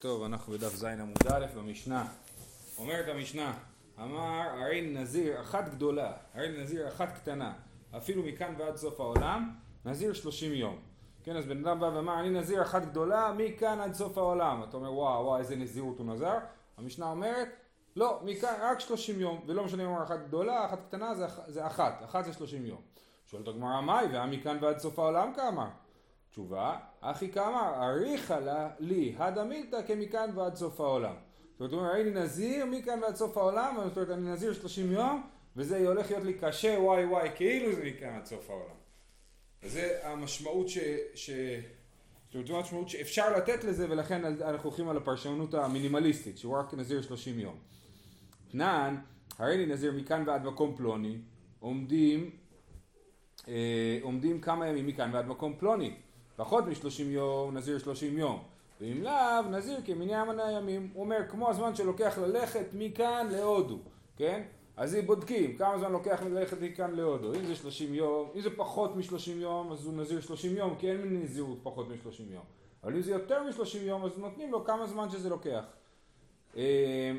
טוב, אנחנו בדף ז עמוד א' במשנה. אומרת המשנה, אמר הרי נזיר אחת גדולה, הרי נזיר אחת קטנה, אפילו מכאן ועד סוף העולם, נזיר שלושים יום. כן, אז בן אדם בא ואמר, אני נזיר אחת גדולה, מכאן עד סוף העולם. אתה אומר, וואו, וואו, איזה נזירות הוא נזר. המשנה אומרת, לא, מכאן רק שלושים יום, ולא משנה אם הוא אחת גדולה, אחת קטנה, זה, זה אחת, אחת זה שלושים יום. שואלת הגמרא, מאי, והמכאן ועד סוף העולם כמה? תשובה, אחי כאמר, אריכה לה לי, הדה מילתא כמכאן ועד סוף העולם. זאת אומרת, הרי אני נזיר מכאן ועד סוף העולם, זאת אומרת, אני נזיר 30 יום, וזה הולך להיות לי קשה, וואי וואי, כאילו זה מכאן עד סוף העולם. וזה המשמעות ש... ש... זאת אומרת, זו המשמעות שאפשר לתת לזה, ולכן אנחנו הולכים על הפרשנות המינימליסטית, שהוא רק נזיר 30 יום. תנן, הרי אני נזיר מכאן ועד מקום פלוני, עומדים, אה, עומדים כמה ימים מכאן ועד מקום פלוני. פחות משלושים יום, נזיר שלושים יום. ואם לאו, נזיר כמיני המנה ימים. הוא אומר, כמו הזמן שלוקח ללכת מכאן להודו, כן? אז אם בודקים כמה זמן לוקח ללכת מכאן להודו. אם זה שלושים יום, אם זה פחות משלושים יום, אז הוא נזיר שלושים יום, כי אין נזירות פחות משלושים יום. אבל אם זה יותר משלושים יום, אז נותנים לו כמה זמן שזה לוקח. אה,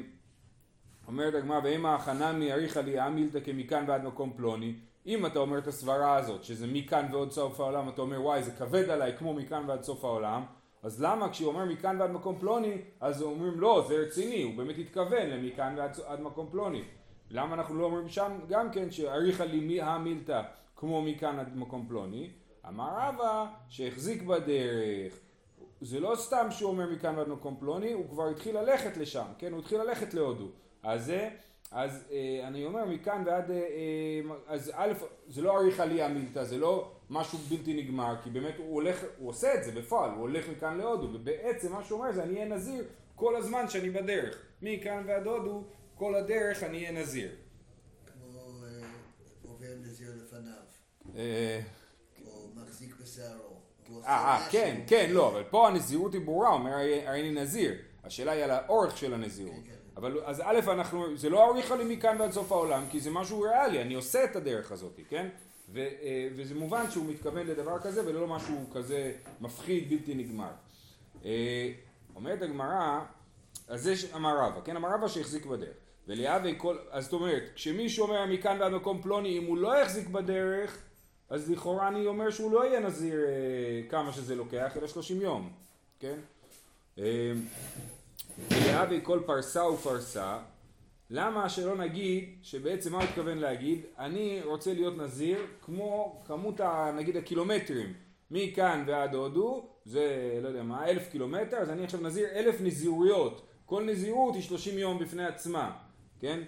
אומרת הגמרא, ואם ההכנה מיאריכא לי אמילתא כמכאן ועד מקום פלוני, אם אתה אומר את הסברה הזאת, שזה מכאן ועד סוף העולם, אתה אומר וואי זה כבד עליי כמו מכאן ועד סוף העולם, אז למה כשהוא אומר מכאן ועד מקום פלוני, אז אומרים לא, זה רציני, הוא באמת התכוון למכאן ועד עד מקום פלוני. למה אנחנו לא אומרים שם גם כן שאריכא לי מי המילתא כמו מכאן עד מקום פלוני? אמר רבא שהחזיק בדרך, זה לא סתם שהוא אומר מכאן ועד מקום פלוני, הוא כבר התחיל ללכת לשם, כן? הוא התחיל ללכת להודו. אז זה אז אה, אני אומר מכאן ועד, אה, אה, אז א', זה לא עריכה לי המילתא, זה לא משהו בלתי נגמר, כי באמת הוא הולך, הוא עושה את זה בפועל, הוא הולך מכאן להודו, ובעצם מה שהוא אומר זה אני אהיה נזיר כל הזמן שאני בדרך, מכאן ועד הודו, כל הדרך אני אהיה נזיר. כמו עובר נזיר לפניו, או מחזיק בשערו. אה, כן, כן, לא, אבל פה הנזירות היא ברורה, אומר הרי אני נזיר, השאלה היא על האורך של הנזירות. כן, כן. אבל אז א', אנחנו, זה לא אריכה לי מכאן ועד סוף העולם, כי זה משהו ריאלי, אני עושה את הדרך הזאת, כן? ו, אה, וזה מובן שהוא מתכוון לדבר כזה ולא משהו כזה מפחיד, בלתי נגמר. אה, אומרת הגמרא, אז זה אמר רבא, כן? אמר רבא שהחזיק בדרך. וליהווה כל, אז זאת אומרת, כשמישהו אומר מכאן ועד מקום פלוני, אם הוא לא יחזיק בדרך, אז לכאורה אני אומר שהוא לא יהיה נזיר אה, כמה שזה לוקח, אלא 30 יום, כן? ולהבי כל פרסה ופרסה, למה שלא נגיד שבעצם מה הוא התכוון להגיד? אני רוצה להיות נזיר כמו כמות ה, נגיד הקילומטרים מכאן ועד הודו, זה לא יודע מה, אלף קילומטר, אז אני עכשיו נזיר אלף נזירויות, כל נזירות היא שלושים יום בפני עצמה, כן?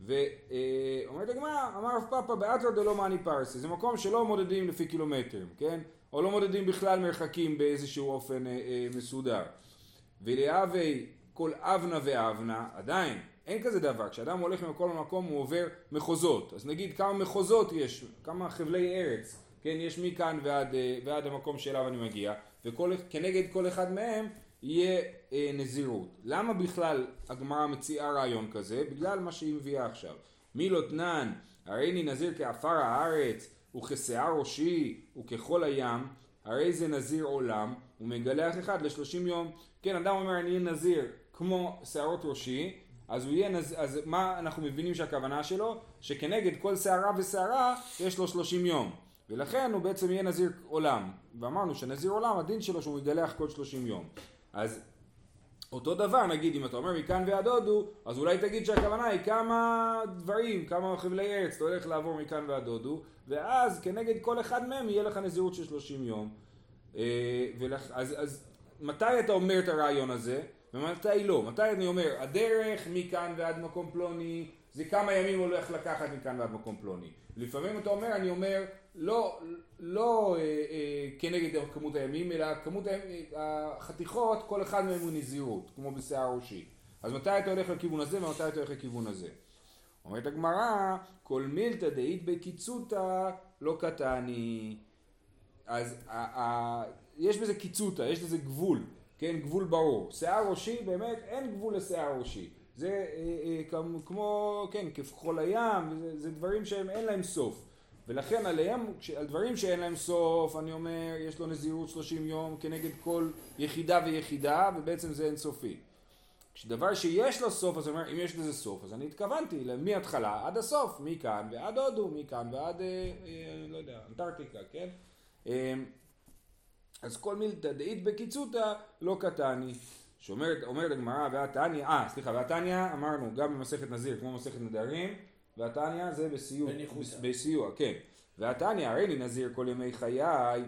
ואומרת הגמרא, אמר רב פאפא באתר דלא מאני פרסה, זה מקום שלא מודדים לפי קילומטרים, כן? או לא מודדים בכלל מרחקים באיזשהו אופן אה, אה, מסודר. ולהבי כל אבנה ואבנה, עדיין, אין כזה דבר, כשאדם הולך ממקום למקום הוא עובר מחוזות, אז נגיד כמה מחוזות יש, כמה חבלי ארץ, כן, יש מכאן ועד, אה, ועד המקום שאליו אני מגיע, וכנגד כל אחד מהם יהיה אה, נזירות. למה בכלל הגמרא מציעה רעיון כזה? בגלל מה שהיא מביאה עכשיו. מי לא תנן, הרי אני נזיר כעפר הארץ, וכשיער ראשי, וככל הים, הרי זה נזיר עולם, ומגלח אחד לשלושים יום. כן, אדם אומר אני נזיר כמו שערות ראשי, אז הוא יהיה נז... אז מה אנחנו מבינים שהכוונה שלו? שכנגד כל שערה ושערה יש לו שלושים יום. ולכן הוא בעצם יהיה נזיר עולם. ואמרנו שנזיר עולם הדין שלו שהוא יגלח כל שלושים יום. אז אותו דבר נגיד אם אתה אומר מכאן ועד הודו אז אולי תגיד שהכוונה היא כמה דברים כמה חבלי ארץ אתה הולך לעבור מכאן ועד הודו ואז כנגד כל אחד מהם יהיה לך נזירות של שלושים יום אה. אז, אז מתי אתה אומר את הרעיון הזה ומתי לא. מתי אני אומר, הדרך מכאן ועד מקום פלוני, זה כמה ימים הולך לקחת מכאן ועד מקום פלוני. לפעמים אתה אומר, אני אומר, לא, לא אה, אה, כנגד כמות הימים, אלא כמות החתיכות, כל אחד מהם הוא נזירות, כמו בשיער ראשי. אז מתי אתה הולך לכיוון הזה ומתי אתה הולך לכיוון הזה. אומרת הגמרא, כל מילתא דאית בקיצותא לא קטני. אז ה, ה, יש בזה קיצותא, יש לזה גבול. כן, גבול ברור. שיער ראשי, באמת אין גבול לשיער ראשי. זה אה, אה, כמו, כן, ככל הים, זה, זה דברים שהם אין להם סוף. ולכן עליהם, על דברים שאין להם סוף, אני אומר, יש לו נזירות 30 יום כנגד כל יחידה ויחידה, ובעצם זה אינסופי. כשדבר שיש לו סוף, אז אני אומר, אם יש לזה סוף, אז אני התכוונתי מההתחלה עד הסוף, מכאן ועד הודו, מכאן ועד, אה, אה, לא יודע, אנטארקטיקה, כן? אה, אז כל מילתא דאית בקיצותא לא קטני. שאומרת הגמרא והתניא, אה סליחה, והתניא אמרנו גם במסכת נזיר כמו מסכת נדרים, והתניא זה בסיוע, בסיוע, כן. והתניא הרי לי נזיר כל ימי חיי,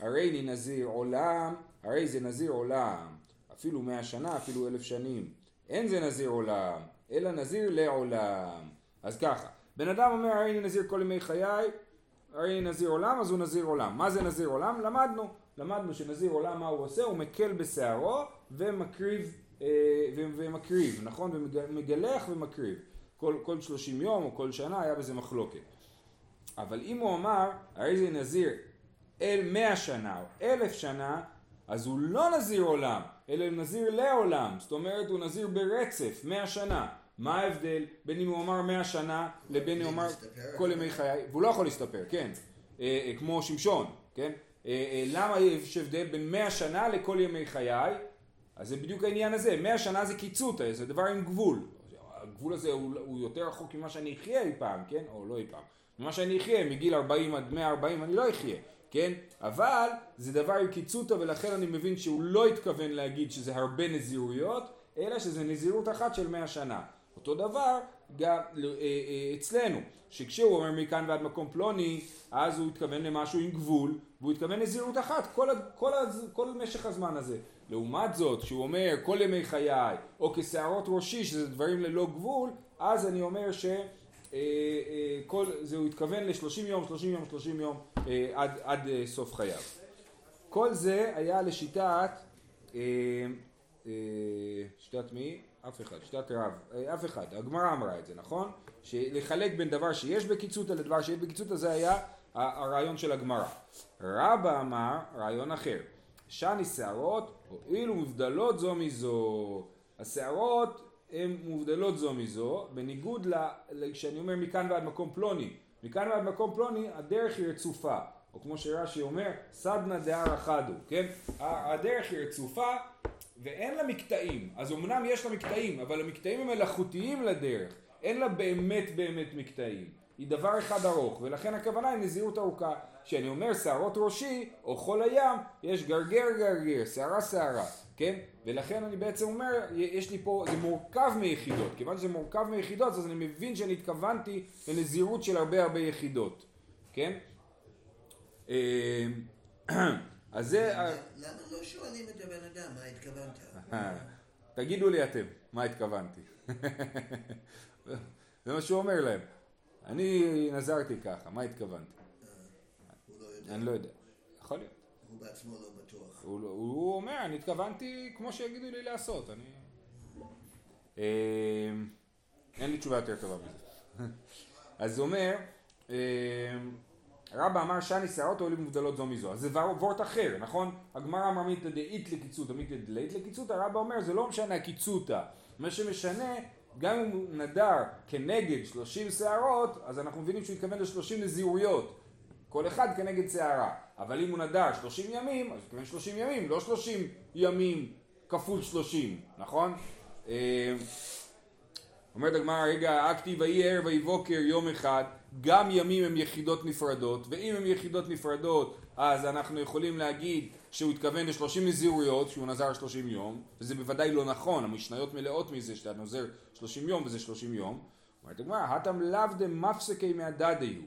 הרי לי נזיר עולם, הרי זה נזיר עולם, אפילו מאה שנה, אפילו אלף שנים. אין זה נזיר עולם, אלא נזיר לעולם. אז ככה, בן אדם אומר הרי לי נזיר כל ימי חיי, הרי לי נזיר עולם, אז הוא נזיר עולם. מה זה נזיר עולם? למדנו. למדנו שנזיר עולם מה הוא עושה? הוא מקל בשערו ומקריב, אה, ומקריב, נכון? ומגלח ומקריב. כל, כל 30 יום או כל שנה היה בזה מחלוקת. אבל אם הוא אמר, הרי זה נזיר אל 100 שנה או אלף שנה, אז הוא לא נזיר עולם, אלא נזיר לעולם. זאת אומרת, הוא נזיר ברצף, 100 שנה. מה ההבדל בין אם הוא אמר 100 שנה לבין אם הוא אמר כל ימי חיי, והוא לא יכול להסתפר, כן, אה, אה, כמו שמשון, כן, למה יש הבדל בין 100 שנה לכל ימי חיי? אז זה בדיוק העניין הזה, 100 שנה זה קיצוטה, זה דבר עם גבול. הגבול הזה הוא, הוא יותר רחוק ממה שאני אחיה אי פעם, כן? או לא אי פעם. ממה שאני אחיה, מגיל 40 עד 140 אני לא אחיה, כן? אבל זה דבר עם קיצוטה ולכן אני מבין שהוא לא התכוון להגיד שזה הרבה נזירויות, אלא שזה נזירות אחת של 100 שנה. אותו דבר גם אה, אצלנו, שכשהוא אומר מכאן ועד מקום פלוני, אז הוא התכוון למשהו עם גבול, והוא התכוון לזהירות אחת כל, כל, כל משך הזמן הזה. לעומת זאת, שהוא אומר כל ימי חיי, או כשערות ראשי, שזה דברים ללא גבול, אז אני אומר ש... אה, אה, כל, זה הוא התכוון ל-30 יום, 30 יום, 30 יום אה, עד, עד סוף חייו. כל זה היה לשיטת, שיטת מי? אף אחד, שיטת רב, אף אחד, הגמרא אמרה את זה, נכון? שלחלק בין דבר שיש בקיצותא לדבר שיש בקיצותא זה היה הרעיון של הגמרא. רבא אמר רעיון אחר, שני שערות הואילו מובדלות זו מזו. השערות הן מובדלות זו מזו, בניגוד כשאני אומר מכאן ועד מקום פלוני. מכאן ועד מקום פלוני הדרך היא רצופה. או כמו שרש"י אומר, סדנא דהר אחדו, כן? הדרך היא רצופה ואין לה מקטעים. אז אמנם יש לה מקטעים, אבל המקטעים הם מלאכותיים לדרך. אין לה באמת באמת מקטעים. היא דבר אחד ארוך, ולכן הכוונה היא נזירות ארוכה. כשאני אומר שערות ראשי, או חול הים, יש גרגר גרגר, שערה שערה, כן? ולכן אני בעצם אומר, יש לי פה, זה מורכב מיחידות. כיוון שזה מורכב מיחידות, אז אני מבין שאני התכוונתי לנזירות של הרבה הרבה יחידות, כן? אה, אז זה... למה לא שואלים את הבן אדם מה התכוונת? תגידו לי אתם, מה התכוונתי. זה מה שהוא אומר להם. אני נזרתי ככה, מה התכוונתי? אני לא יודע. יכול להיות. הוא בעצמו לא בטוח. הוא, לא- הוא אומר, אני התכוונתי כמו שיגידו לי לעשות. אני... אין לי תשובה יותר טובה מזה. אז הוא אומר, רבא אמר שאני שערות עולים מובדלות זו מזו. אז זה וורט אחר, נכון? הגמרא אמר מיתא דאית לקיצותא, מיתא דלית לקיצותא, רבא אומר זה לא משנה הקיצותא. מה שמשנה גם אם הוא נדר כנגד שלושים שערות, אז אנחנו מבינים שהוא התכוון לשלושים נזירויות. כל אחד כנגד שערה. אבל אם הוא נדר שלושים ימים, אז הוא התכוון שלושים ימים, לא שלושים ימים כפול שלושים, נכון? אומרת הגמרא, רגע, אקטי ויהי ערב ויהי בוקר יום אחד, גם ימים הם יחידות נפרדות, ואם הם יחידות נפרדות, אז אנחנו יכולים להגיד שהוא התכוון לשלושים נזירויות, שהוא נזר שלושים יום, וזה בוודאי לא נכון, המשניות מלאות מזה שאתה נוזר שלושים יום וזה שלושים יום. אומרת הגמרא, הטם לאו דמפסקי מהדדיו.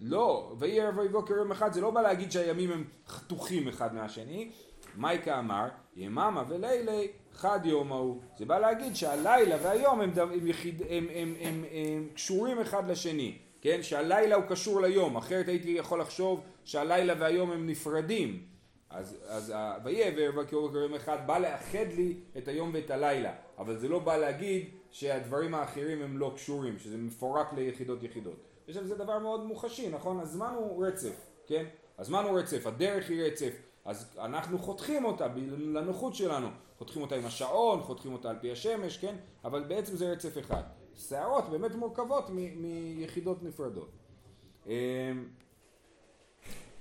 לא, ויהי ערב ויהי בוקר יום אחד, זה לא בא להגיד שהימים הם חתוכים אחד מהשני. מייקה אמר, יממה ולילי חד יום ההוא. זה בא להגיד שהלילה והיום הם, הם, יחיד, הם, הם, הם, הם, הם קשורים אחד לשני. כן? שהלילה הוא קשור ליום, אחרת הייתי יכול לחשוב שהלילה והיום הם נפרדים. אז, אז ויהי ערב יום אחד בא לאחד לי את היום ואת הלילה, אבל זה לא בא להגיד שהדברים האחרים הם לא קשורים, שזה מפורק ליחידות יחידות. יש לזה דבר מאוד מוחשי, נכון? הזמן הוא רצף, כן? הזמן הוא רצף, הדרך היא רצף, אז אנחנו חותכים אותה לנוחות שלנו, חותכים אותה עם השעון, חותכים אותה על פי השמש, כן? אבל בעצם זה רצף אחד. שערות באמת מורכבות מיחידות נפרדות.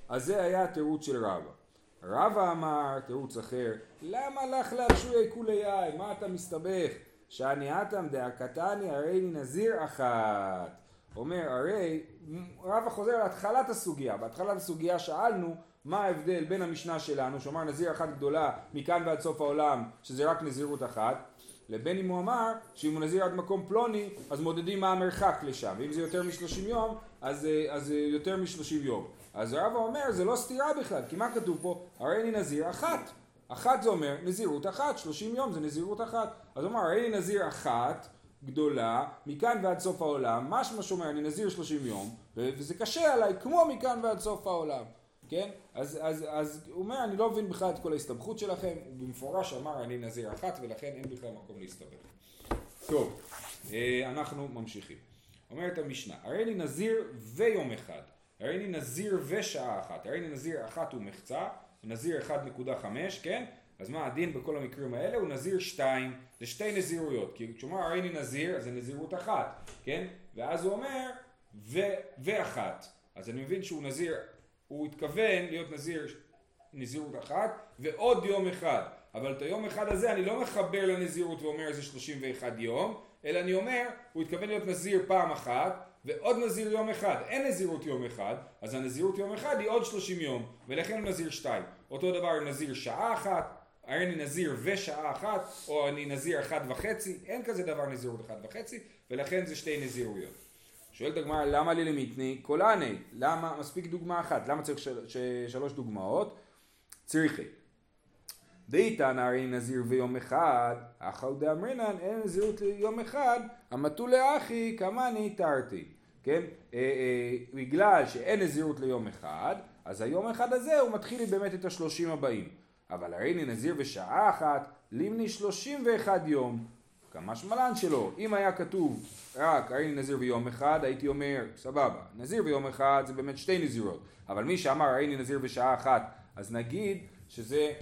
אז זה היה התירוץ של רבא. רבא אמר, תירוץ אחר, למה לך להשוי כולי יין? מה אתה מסתבך? שאני אטם דאקתני הרי נזיר אחת. אומר, הרי רבא חוזר להתחלת הסוגיה. בהתחלת הסוגיה שאלנו מה ההבדל בין המשנה שלנו, שאומר נזיר אחת גדולה מכאן ועד סוף העולם, שזה רק נזירות אחת, לבין אם הוא אמר שאם הוא נזיר עד מקום פלוני, אז מודדים מה המרחק לשם, ואם זה יותר משלושים יום, אז, אז יותר משלושים יום. אז רבא אומר, זה לא סתירה בכלל, כי מה כתוב פה? הרי אני נזיר אחת. אחת זה אומר נזירות אחת, שלושים יום זה נזירות אחת. אז הוא אמר, הרי אני נזיר אחת גדולה, מכאן ועד סוף העולם, משמע שאומר אני נזיר שלושים יום, וזה קשה עליי כמו מכאן ועד סוף העולם. כן? אז, אז, אז הוא אומר, אני לא מבין בכלל את כל ההסתבכות שלכם, הוא במפורש אמר, אני נזיר אחת, ולכן אין בכלל מקום להסתבך. טוב, אה, אנחנו ממשיכים. אומרת המשנה, הרי אני נזיר ויום אחד, הרי אני נזיר ושעה אחת, הרי אני נזיר אחת ומחצה, נזיר 1.5, כן? אז מה הדין בכל המקרים האלה? הוא נזיר 2, זה שתי נזירויות, כי כשהוא אומר הרי אני נזיר, אז זה נזירות אחת, כן? ואז הוא אומר ו, ואחת, אז אני מבין שהוא נזיר הוא התכוון להיות נזיר נזירות אחת ועוד יום אחד. אבל את היום אחד הזה אני לא מחבר לנזירות ואומר זה 31 יום אלא אני אומר הוא התכוון להיות נזיר פעם אחת ועוד נזיר יום אחד. אין נזירות יום אחד אז הנזירות יום אחד היא עוד 30 יום ולכן הוא נזיר שתיים. אותו דבר עם נזיר שעה אחת הרי אני נזיר ושעה אחת או אני נזיר אחת וחצי אין כזה דבר נזירות אחת וחצי ולכן זה שתי נזירויות שואלת הגמרא למה לי למיתני קולני? למה מספיק דוגמה אחת? למה צריך של, שלוש דוגמאות? צריכי. דאיתן הרי נזיר ויום אחד, אחל דאמרינן אין נזירות ליום אחד, המתו לאחי כמני תרתי. כן? אה, אה, בגלל שאין נזירות ליום אחד, אז היום אחד הזה הוא מתחיל באמת את השלושים הבאים. אבל הרי אני נזיר בשעה אחת, לימני שלושים ואחד יום. כמה שמלן שלו. אם היה כתוב רק הרי נזיר ביום אחד, הייתי אומר, סבבה, נזיר ביום אחד זה באמת שתי נזירות. אבל מי שאמר הרי נזיר בשעה אחת, אז נגיד שזה,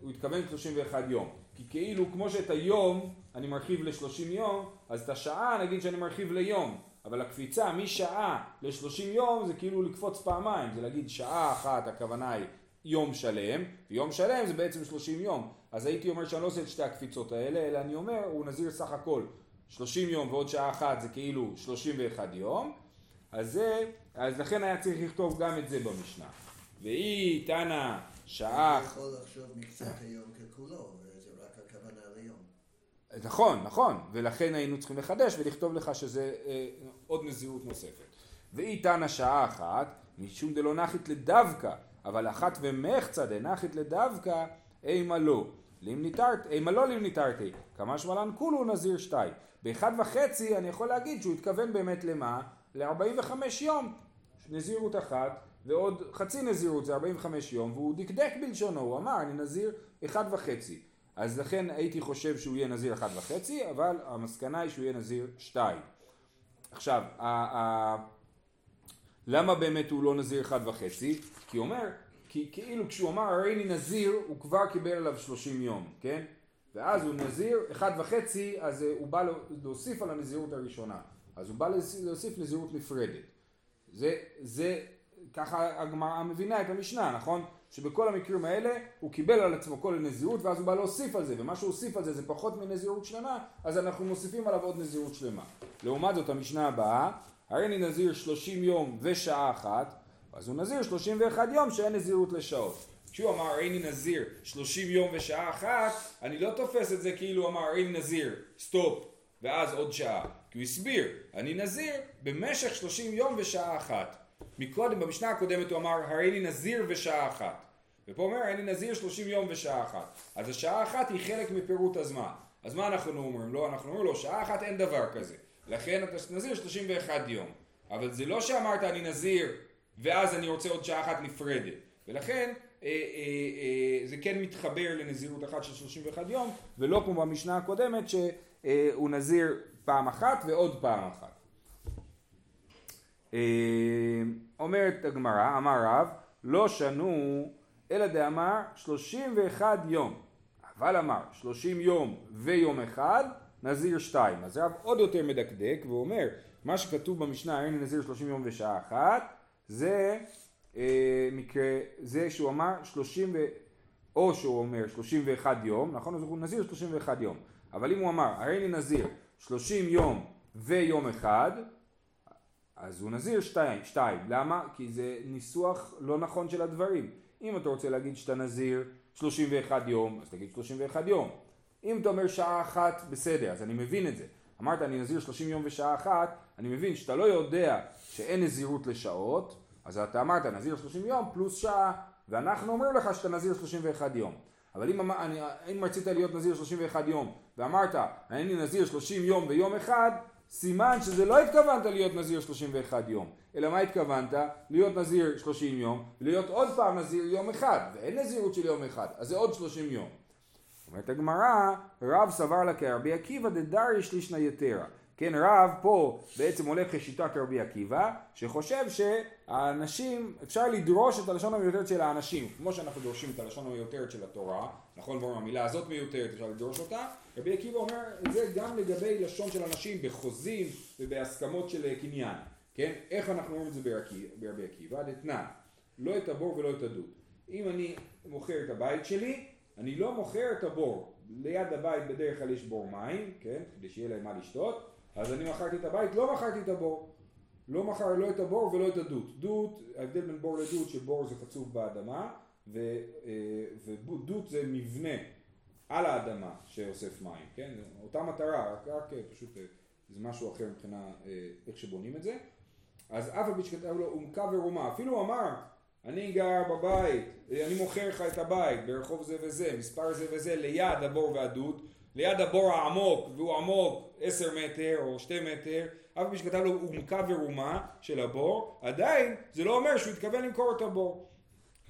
הוא התכוון 31 יום. כי כאילו כמו שאת היום אני מרחיב ל-30 יום, אז את השעה נגיד שאני מרחיב ליום. אבל הקפיצה משעה ל-30 יום זה כאילו לקפוץ פעמיים, זה להגיד שעה אחת הכוונה היא יום שלם, ויום שלם זה בעצם 30 יום. אז הייתי אומר שאני לא עושה את שתי הקפיצות האלה, אלא אני אומר, הוא נזיר סך הכל 30 יום ועוד שעה אחת זה כאילו 31 יום, אז זה, אז לכן היה צריך לכתוב גם את זה במשנה. והיא תנא שעה... אני יכול לחשוב מקצת היום ככולו, וזה רק הכוונה ליום. נכון, נכון, ולכן היינו צריכים לחדש ולכתוב לך שזה אה, עוד נזירות נוספת. והיא תנא שעה אחת, משום דלא נחית לדווקא, אבל אחת ומחצה דנחית לדווקא, אימה לא. אימה לא לימניתרתי, כמה שמלן כולו נזיר שתיים. באחד וחצי אני יכול להגיד שהוא התכוון באמת למה? ל-45 יום. נזירות אחת ועוד חצי נזירות זה 45 יום והוא דקדק בלשונו, הוא אמר אני נזיר אחד וחצי. אז לכן הייתי חושב שהוא יהיה נזיר אחד וחצי, אבל המסקנה היא שהוא יהיה נזיר שתיים. עכשיו, ה- ה- למה באמת הוא לא נזיר אחד וחצי? כי הוא אומר, כי כאילו כשהוא אמר הרי אני נזיר, הוא כבר קיבל עליו שלושים יום, כן? ואז הוא נזיר, אחד וחצי, אז אה, הוא בא להוסיף על הנזירות הראשונה. אז הוא בא להוסיף נזירות נפרדת. זה, זה, ככה הגמרא מבינה את המשנה, נכון? שבכל המקרים האלה הוא קיבל על עצמו כל הנזירות ואז הוא בא להוסיף על זה, ומה שהוא הוסיף על זה זה פחות מנזירות שלמה, אז אנחנו מוסיפים עליו עוד נזירות שלמה. לעומת זאת המשנה הבאה, הרי אני נזיר שלושים יום ושעה אחת, אז הוא נזיר שלושים ואחד יום שאין נזירות לשעות. כשהוא אמר הריני נזיר שלושים יום ושעה אחת, אני לא תופס את זה כאילו הוא אמר הריני נזיר, סטופ, ואז עוד שעה. כי הוא הסביר, אני נזיר במשך שלושים יום ושעה אחת. מקודם, במשנה הקודמת הוא אמר הריני נזיר ושעה אחת. ופה אומר הריני נזיר שלושים יום ושעה אחת. אז השעה אחת היא חלק מפירוט הזמן. אז מה אנחנו אומרים לו? אנחנו אומרים לו שעה אחת אין דבר כזה. לכן אתה נזיר שלושים ואחד יום. אבל זה לא שאמרת אני נזיר ואז אני רוצה עוד שעה אחת נפרדת. ולכן אה, אה, אה, זה כן מתחבר לנזירות אחת של 31 יום, ולא כמו במשנה הקודמת שהוא נזיר פעם אחת ועוד פעם אחת. אומרת הגמרא, אמר רב, לא שנו אלא דאמר 31 יום, אבל אמר 30 יום ויום אחד נזיר שתיים. אז רב עוד יותר מדקדק ואומר מה שכתוב במשנה הנה נזיר 30 יום ושעה אחת זה אה, מקרה, זה שהוא אמר 30 ו... או שהוא אומר 31 יום, נכון? אז הוא נזיר 31 יום. אבל אם הוא אמר, הרי אני נזיר 30 יום ויום אחד, אז הוא נזיר שתיים, שתיים. למה? כי זה ניסוח לא נכון של הדברים. אם אתה רוצה להגיד שאתה נזיר 31 יום, אז תגיד 31 יום. אם אתה אומר שעה אחת, בסדר, אז אני מבין את זה. אמרת אני נזיר 30 יום ושעה אחת, אני מבין שאתה לא יודע שאין נזירות לשעות, אז אתה אמרת נזיר 30 יום פלוס שעה, ואנחנו אומרים לך שאתה נזיר 31 יום. אבל אם, אני, אם רצית להיות נזיר 31 יום ואמרת אני נזיר 30 יום ויום אחד, סימן שזה לא התכוונת להיות נזיר 31 יום, אלא מה התכוונת? להיות נזיר 30 יום, להיות עוד פעם נזיר יום אחד, ואין נזירות של יום אחד, אז זה עוד 30 יום. אומרת הגמרא, רב סבר לה כרבי עקיבא דדריש לישנא יתרה. כן, רב פה בעצם הולך לשיטת רבי עקיבא, שחושב שהאנשים, אפשר לדרוש את הלשון המיותרת של האנשים, כמו שאנחנו דורשים את הלשון המיותרת של התורה, נכון, ואומרים המילה הזאת מיותרת, אפשר לדרוש אותה, רבי עקיבא אומר זה גם לגבי לשון של אנשים בחוזים ובהסכמות של קניין, כן, איך אנחנו אומרים את זה ברבי עקיבא? דתנן, לא את הבור ולא את הדוד. אם אני מוכר את הבית שלי, אני לא מוכר את הבור, ליד הבית בדרך כלל יש בור מים, כן, כדי שיהיה להם מה לשתות, אז אני מכרתי את הבית, לא מכרתי את הבור. לא מכר לא את הבור ולא את הדות. דות, ההבדל בין בור לדות, שבור זה קצוב באדמה, אה, ודות זה מבנה על האדמה שאוסף מים, כן? אותה מטרה, רק, רק אה, פשוט אה, זה משהו אחר מבחינה איך שבונים את זה. אז אף על פי שכתב לו עומקה ורומה, אפילו הוא אמר, אני גר בבית, אני מוכר לך את הבית ברחוב זה וזה, מספר זה וזה, ליד הבור והדות, ליד הבור העמוק, והוא עמוק עשר מטר או שתי מטר, אף פי שכתב לו עומקה ורומה של הבור, עדיין זה לא אומר שהוא התכוון למכור את הבור.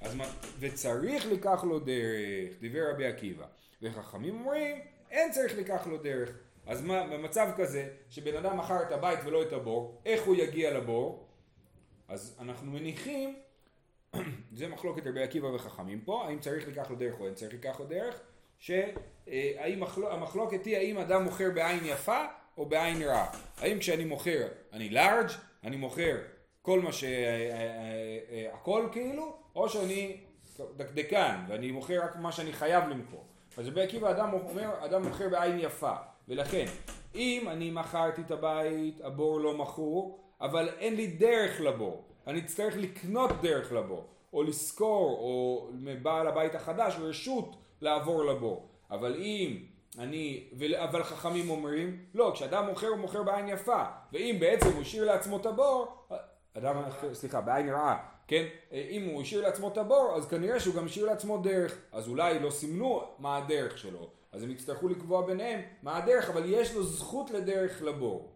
אז מה, וצריך לקח לו דרך, דיבר רבי עקיבא. וחכמים אומרים, אין צריך לקח לו דרך. אז מה, במצב כזה, שבן אדם מכר את הבית ולא את הבור, איך הוא יגיע לבור? אז אנחנו מניחים, זה מחלוקת רבי עקיבא וחכמים פה, האם צריך לקח לו דרך או אין צריך לקח לו דרך, שהאם המחלוקת היא האם אדם מוכר בעין יפה או בעין רעה. האם כשאני מוכר אני לארג', אני מוכר כל מה ש... אה, אה, אה, כאילו, או שאני דקדקן ואני מוכר רק מה שאני חייב למכור. אז רבי עקיבא אדם אומר, אדם מוכר בעין יפה, ולכן אם אני מכרתי את הבית, הבור לא מכור, אבל אין לי דרך לבור, אני אצטרך לקנות דרך לבור, או לשכור, או מבעל הבית החדש רשות לעבור לבור. אבל אם אני, אבל חכמים אומרים, לא, כשאדם מוכר הוא מוכר בעין יפה, ואם בעצם הוא השאיר לעצמו את הבור, אדם, סליחה, בעין רעה, כן? אם הוא השאיר לעצמו את הבור, אז כנראה שהוא גם השאיר לעצמו דרך, אז אולי לא סימנו מה הדרך שלו, אז הם יצטרכו לקבוע ביניהם מה הדרך, אבל יש לו זכות לדרך לבור.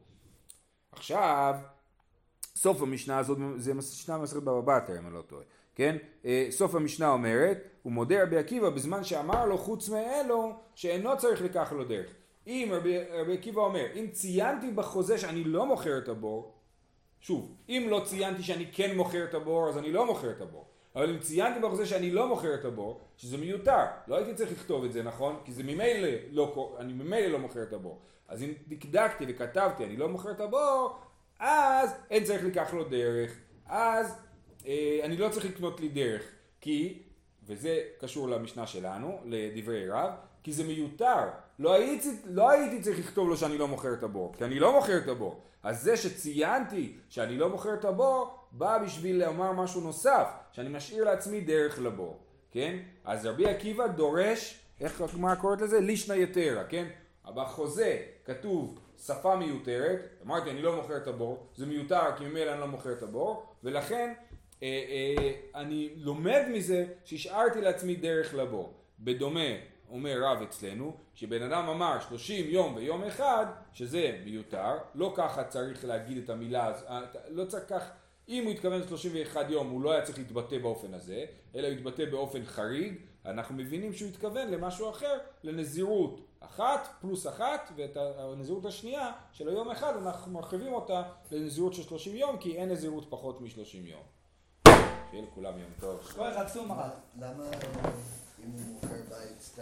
עכשיו, סוף המשנה הזאת, זה משנה מסרת בבא בתרא אם אני לא טועה. כן? אה, סוף המשנה אומרת, הוא מודה רבי עקיבא בזמן שאמר לו חוץ מאלו שאינו צריך לקח לו דרך. אם רבי, רבי עקיבא אומר, אם ציינתי בחוזה שאני לא מוכר את הבור, שוב, אם לא ציינתי שאני כן מוכר את הבור אז אני לא מוכר את הבור. אבל אם ציינתי בחוזה שאני לא מוכר את הבור, שזה מיותר, לא הייתי צריך לכתוב את זה, נכון? כי זה ממילא לא, אני ממילא לא מוכר את הבור. אז אם דקדקתי וכתבתי אני לא מוכר את הבור, אז אין צריך לקח לו דרך. אז אה, אני לא צריך לקנות לי דרך, כי, וזה קשור למשנה שלנו, לדברי רב, כי זה מיותר. לא הייתי, לא הייתי צריך לכתוב לו שאני לא מוכר את הבור, כי אני לא מוכר את הבור. אז זה שציינתי שאני לא מוכר את הבור, בא בשביל לומר משהו נוסף, שאני משאיר לעצמי דרך לבור, כן? אז רבי עקיבא דורש, איך הגמרא קוראת לזה? לישנא יתרה, כן? בחוזה כתוב שפה מיותרת, אמרתי אני לא מוכר את הבור, זה מיותר כי ממילא אני לא מוכר את הבור, ולכן אה, אה, אני לומד מזה שהשארתי לעצמי דרך לבוא. בדומה, אומר רב אצלנו, שבן אדם אמר 30 יום ויום אחד, שזה מיותר, לא ככה צריך להגיד את המילה, אה, לא צריך כך, אם הוא התכוון 31 יום הוא לא היה צריך להתבטא באופן הזה, אלא להתבטא באופן חריג, אנחנו מבינים שהוא התכוון למשהו אחר, לנזירות אחת פלוס אחת, ואת הנזירות השנייה של היום אחד אנחנו מרחיבים אותה לנזירות של 30 יום, כי אין נזירות פחות מ-30 יום. שיהיה לכולם יום טוב. למה אם הוא מוכר בית